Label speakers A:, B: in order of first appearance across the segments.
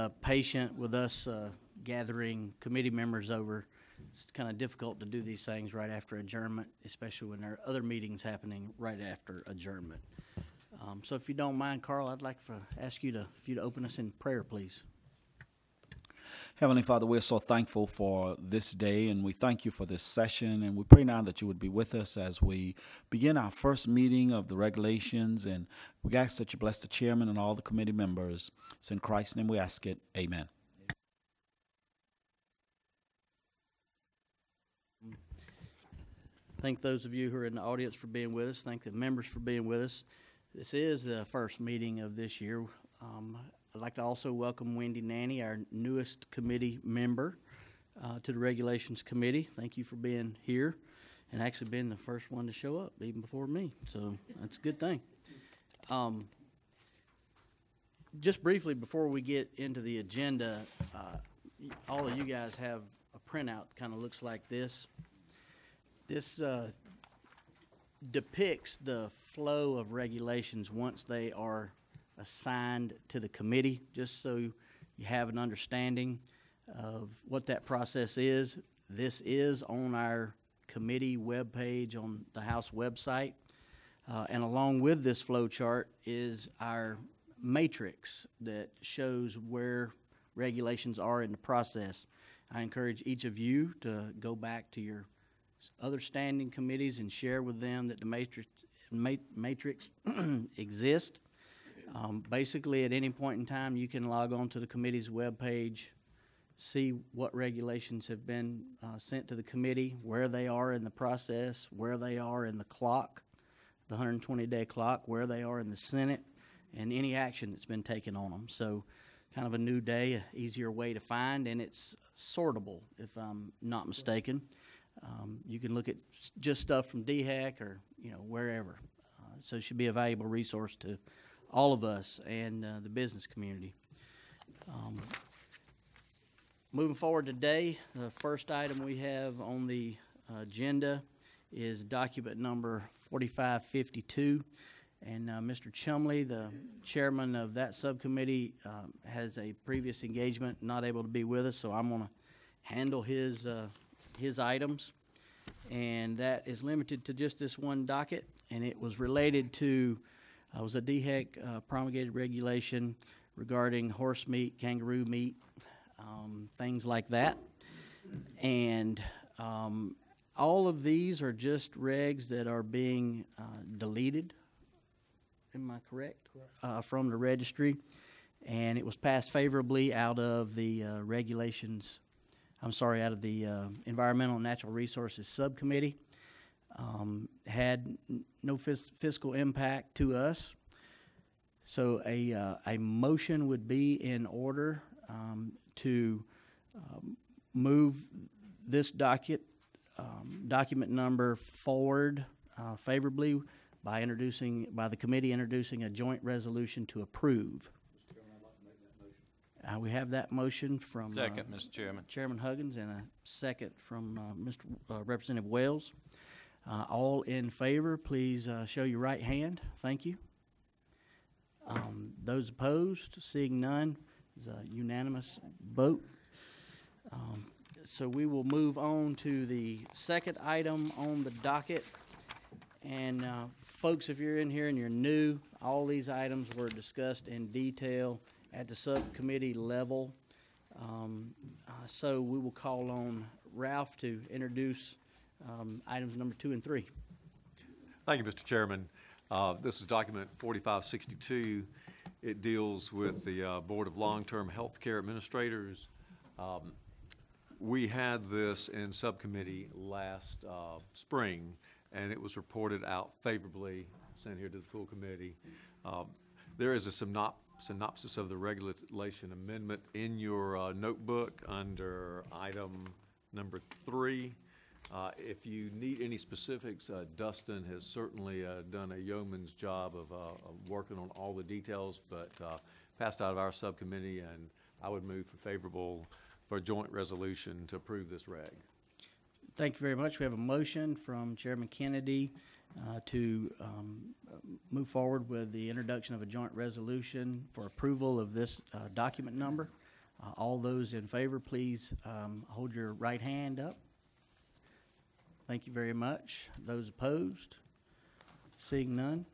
A: uh, patient with us uh, gathering committee members over. It's kind of difficult to do these things right after adjournment, especially when there are other meetings happening right after adjournment. Um, So if you don't mind, Carl, I'd like to ask you to, if you'd open us in prayer, please.
B: Heavenly Father, we're so thankful for this day and we thank you for this session. And we pray now that you would be with us as we begin our first meeting of the regulations. And we ask that you bless the chairman and all the committee members. It's in Christ's name we ask it. Amen.
A: Thank those of you who are in the audience for being with us. Thank the members for being with us. This is the first meeting of this year. Um, I'd like to also welcome Wendy Nanney, our newest committee member, uh, to the Regulations Committee. Thank you for being here and actually being the first one to show up, even before me. So that's a good thing. Um, just briefly before we get into the agenda, uh, all of you guys have a printout, kind of looks like this. This uh, depicts the flow of regulations once they are assigned to the committee, just so you have an understanding of what that process is. This is on our committee webpage on the House website. Uh, And along with this flow chart is our matrix that shows where regulations are in the process. I encourage each of you to go back to your other standing committees and share with them that the matrix, ma- matrix exists. Um, Basically, at any point in time, you can log on to the committee's webpage, see what regulations have been uh, sent to the committee, where they are in the process, where they are in the clock, the 120-day clock, where they are in the Senate, and any action that's been taken on them. So kind of a new day, a easier way to find, and it's sortable, if I'm not mistaken. Um, You can look at just stuff from DHEC or, you know, wherever. Uh, So it should be a valuable resource to all of us and uh, the business community. Um, Moving forward today, the first item we have on the agenda is document number 4552. And uh, Mr. Chumley, the chairman of that subcommittee, um, has a previous engagement, not able to be with us, so I'm going to handle his, uh, his items. And that is limited to just this one docket, and it was related to, uh, was a DHEC uh, promulgated regulation regarding horse meat, kangaroo meat, um, things like that. And um, all of these are just regs that are being uh, deleted. Am I correct? Uh, from the registry. And it was passed favorably out of the uh, regulations, I'm sorry, out of the uh, Environmental and Natural Resources Subcommittee. Um, Had no fis- fiscal impact to us. So a, uh, a motion would be in order um, to um, move this docket, um, document number forward uh, favorably by introducing, by the committee introducing a joint resolution to approve. Uh, We have that motion from. uh,
C: Second, Mr. Chairman.
A: Chairman Huggins and a second from uh, Mr. uh, Representative Wells. Uh, All in favor, please uh, show your right hand. Thank you. Um, Those opposed, seeing none, is a unanimous vote. Um, So we will move on to the second item on the docket. And uh, folks, if you're in here and you're new, all these items were discussed in detail at the subcommittee level. Um, uh, So we will call on Ralph to introduce um, items number two and three.
D: Thank you, Mr. Chairman. Uh, This is document 4562. It deals with the uh, Board of Long-Term Healthcare Administrators. Um, We had this in subcommittee last uh, spring, and it was reported out favorably, sent here to the full committee. Um, There is a synop- synopsis of the regulation amendment in your uh, notebook under item number three. Uh, If you need any specifics, uh, Dustin has certainly uh, done a yeoman's job of uh, of working on all the details, but uh, passed out of our subcommittee, and I would move for favorable for a joint resolution to approve this reg.
A: Thank you very much. We have a motion from Chairman Kennedy uh, to um, move forward with the introduction of a joint resolution for approval of this uh, document number. Uh, All those in favor, please um, hold your right hand up. Thank you very much. Those opposed? Seeing none,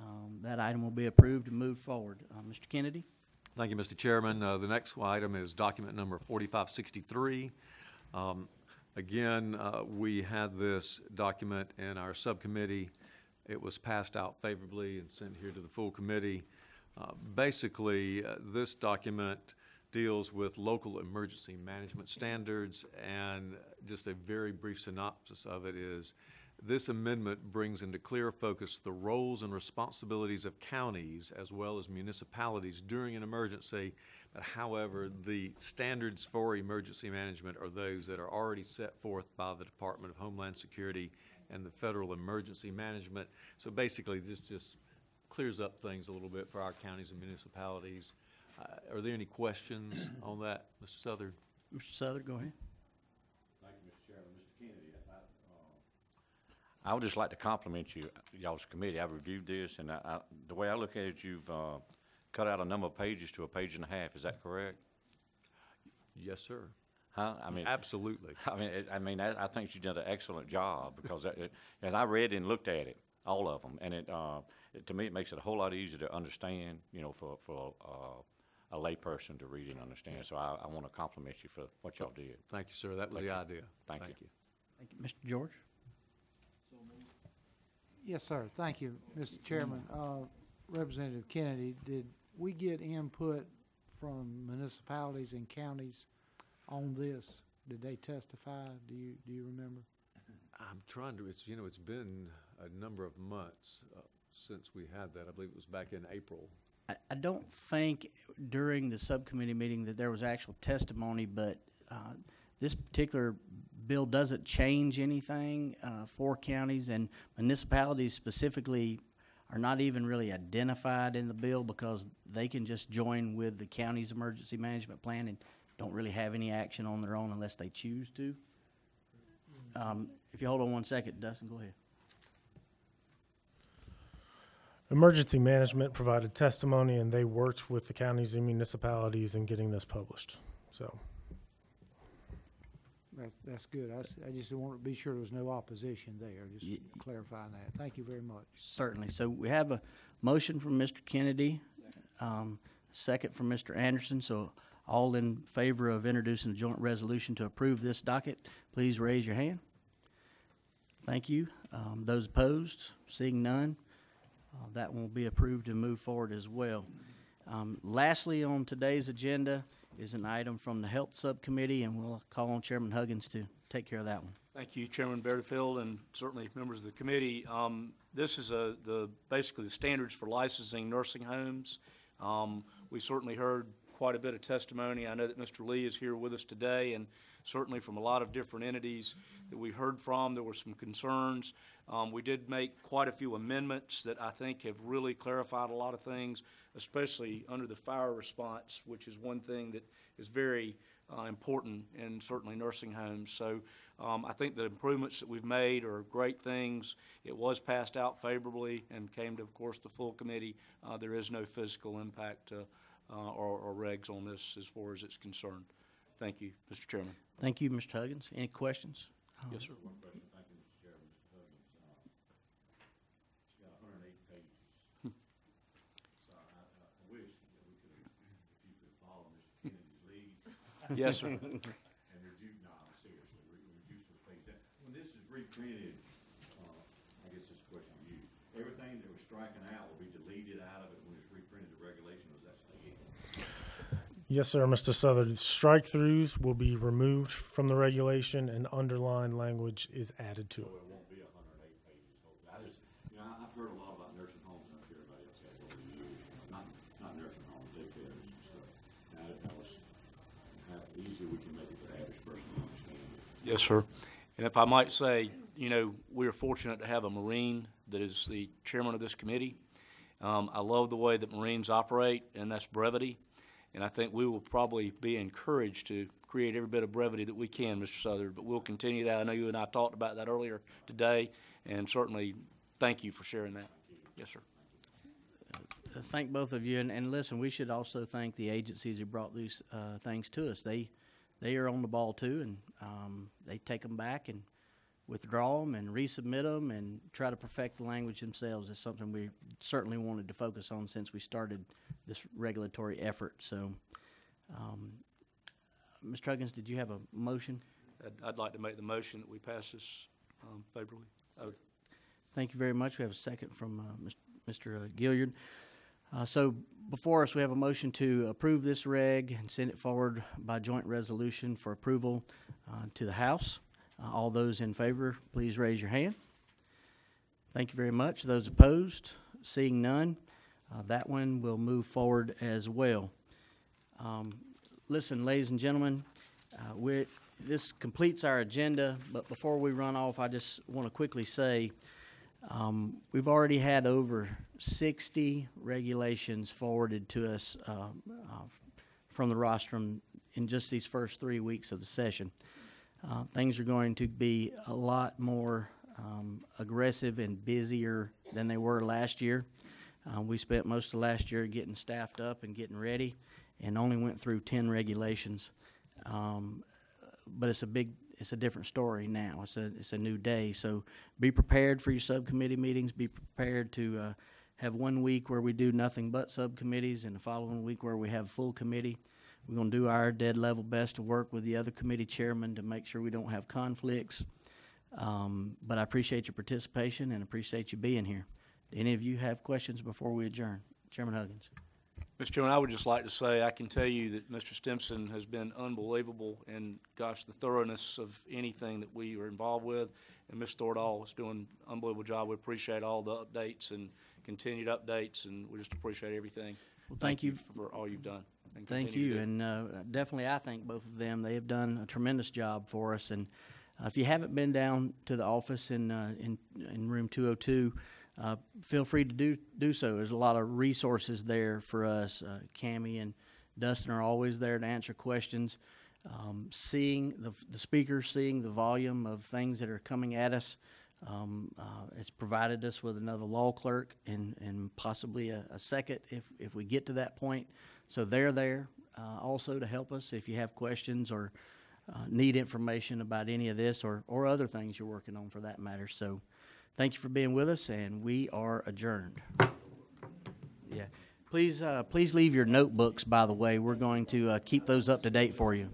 A: um, that item will be approved and moved forward. Uh, Mr. Kennedy?
D: Thank you, Mr. Chairman. Uh, The next item is document number 4563. Um, Again, uh, we had this document in our subcommittee. It was passed out favorably and sent here to the full committee. Uh, Basically, uh, this document deals with local emergency management standards, and just a very brief synopsis of it is, this amendment brings into clear focus the roles and responsibilities of counties as well as municipalities during an emergency. But however, the standards for emergency management are those that are already set forth by the Department of Homeland Security and the Federal Emergency Management. So basically, this just clears up things a little bit for our counties and municipalities. Uh, Are there any questions on that, Mr. Southard?
A: Mr. Southern, go ahead.
C: Thank you, Mr. Chairman. Mr. Kennedy, I, uh, I would just like to compliment you, y'all's committee. I've reviewed this, and I, I, the way I look at it, you've, uh, cut out a number of pages to a page and a half. Is that correct?
D: Yes, sir.
C: Huh? I mean,
D: Absolutely.
C: I mean, it- I mean, I, I think you did an excellent job because that, it- and I read and looked at it, all of them, and it, uh, it, to me, it makes it a whole lot easier to understand, you know, for, for, uh, a layperson to read and understand. So I, I want to compliment you for what y'all did.
D: Thank you, sir. That was the idea.
C: Thank you.
A: Thank you. Mr. George?
E: Yes, sir. Thank you, Mr. Chairman. Uh, Representative Kennedy, did we get input from municipalities and counties on this? Did they testify? Do you, do you remember?
D: I'm trying to, it's, you know, it's been a number of months uh, since we had that. I believe it was back in April.
A: I, I don't think during the subcommittee meeting that there was actual testimony, but uh, this particular bill doesn't change anything uh, for counties and municipalities specifically are not even really identified in the bill because they can just join with the county's emergency management plan and don't really have any action on their own unless they choose to. Um, If you hold on one second, Dustin, go ahead.
F: Emergency Management provided testimony and they worked with the counties and municipalities in getting this published. So,
E: That, that's good. I, s- I just want to be sure there was no opposition there, just
A: Ye-
E: clarifying that. Thank you very much.
A: Certainly. So we have a motion from Mr. Kennedy, um, second from Mr. Anderson. So all in favor of introducing a joint resolution to approve this docket, please raise your hand. Thank you. Um, those opposed, seeing none, uh, that one will be approved and move forward as well. Um, lastly, on today's agenda is an item from the Health Subcommittee, and we'll call on Chairman Huggins to take care of that one.
G: Thank you, Chairman Bedingfield, and certainly members of the committee. Um, This is a, the, basically the standards for licensing nursing homes. Um, We certainly heard quite a bit of testimony. I know that Mr. Lee is here with us today, and certainly from a lot of different entities that we heard from, there were some concerns. Um, We did make quite a few amendments that I think have really clarified a lot of things, especially under the fire response, which is one thing that is very uh, important in certainly nursing homes. So um, I think the improvements that we've made are great things. It was passed out favorably and came to, of course, the full committee. Uh, There is no physical impact uh, uh, or or regs on this as far as it's concerned. Thank you, Mr. Chairman.
A: Thank you, Mr. Huggins. Any questions?
G: Yes, sir.
C: One question, thank you, Mr. Chairman, Mr. Huggins. Uh, It's got hundred and eight pages. So I, I I wish that we could, if you could follow Mr. Kennedy's lead
G: Yes, sir.
C: and reduce, no, seriously, re- reduce those pages. That- When this is reprinted, uh, I guess this is a question to you, everything that was striking out will be deleted out of it when it's reprinted to regulation, or does that stay in?
F: Yes, sir, Mr. Southern. Strike throughs will be removed from the regulation and underlined language is added to
C: So
F: it.
C: it won't be hundred and eight pages, hopefully. I just, you know, I- I've heard a lot about nursing homes, and I'm sure everybody else has over the years, not, not nursing homes, daycares and stuff. Now, that was, how easy we can make it for the average person to understand it.
G: Yes, sir. And if I might say, you know, we are fortunate to have a Marine that is the chairman of this committee. Um, I love the way that Marines operate, and that's brevity. And I think we will probably be encouraged to create every bit of brevity that we can, Mr. Southard, but we'll continue that. I know you and I talked about that earlier today, and certainly, thank you for sharing that. Yes, sir.
A: thank both of you, and, and listen, we should also thank the agencies who brought these, uh, things to us. They, they are on the ball too, and, um, they take them back and withdraw them and resubmit them and try to perfect the language themselves is something we certainly wanted to focus on since we started this regulatory effort, so, um, Mr. Huggins, did you have a motion?
G: I'd, I'd like to make the motion that we pass this um, favorably. Oh,
A: Thank you very much. We have a second from uh, Mis- Mr. Gilliard. Uh, So before us, we have a motion to approve this reg and send it forward by joint resolution for approval uh, to the House. Uh, All those in favor, please raise your hand. Thank you very much. Those opposed, seeing none, uh, that one will move forward as well. Um, Listen, ladies and gentlemen, uh, we're, this completes our agenda, but before we run off, I just want to quickly say, um, we've already had over sixty regulations forwarded to us, uh, uh, from the rostrum in just these first three weeks of the session. Uh, things are going to be a lot more, um, aggressive and busier than they were last year. Uh, we spent most of last year getting staffed up and getting ready, and only went through ten regulations. Um, but it's a big, it's a different story now. It's a, it's a new day. So be prepared for your subcommittee meetings. Be prepared to uh, have one week where we do nothing but subcommittees, and the following week where we have full committee. We're going to do our dead level best to work with the other committee chairmen to make sure we don't have conflicts. Um, but I appreciate your participation and appreciate you being here. Do any of you have questions before we adjourn? Chairman Huggins.
G: Mr. Chairman, I would just like to say, I can tell you that Mr. Stimson has been unbelievable and, gosh, the thoroughness of anything that we are involved with. And Ms. Thordahl is doing an unbelievable job. We appreciate all the updates and continued updates, and we just appreciate everything.
A: Well, thank you
G: For all you've done. And
A: Thank you, and uh, definitely I thank both of them. They have done a tremendous job for us. And uh, if you haven't been down to the office in uh, in in room 202, uh, feel free to do do so. There's a lot of resources there for us. Uh, Cami and Dustin are always there to answer questions. Um, seeing the the speakers, seeing the volume of things that are coming at us. Um, uh, it's provided us with another law clerk and, and possibly a, a second if, if we get to that point. So they're there uh, also to help us if you have questions or uh, need information about any of this or, or other things you're working on for that matter. So thank you for being with us, and we are adjourned. Yeah. Please, uh, please leave your notebooks, by the way. We're going to uh, keep those up to date for you.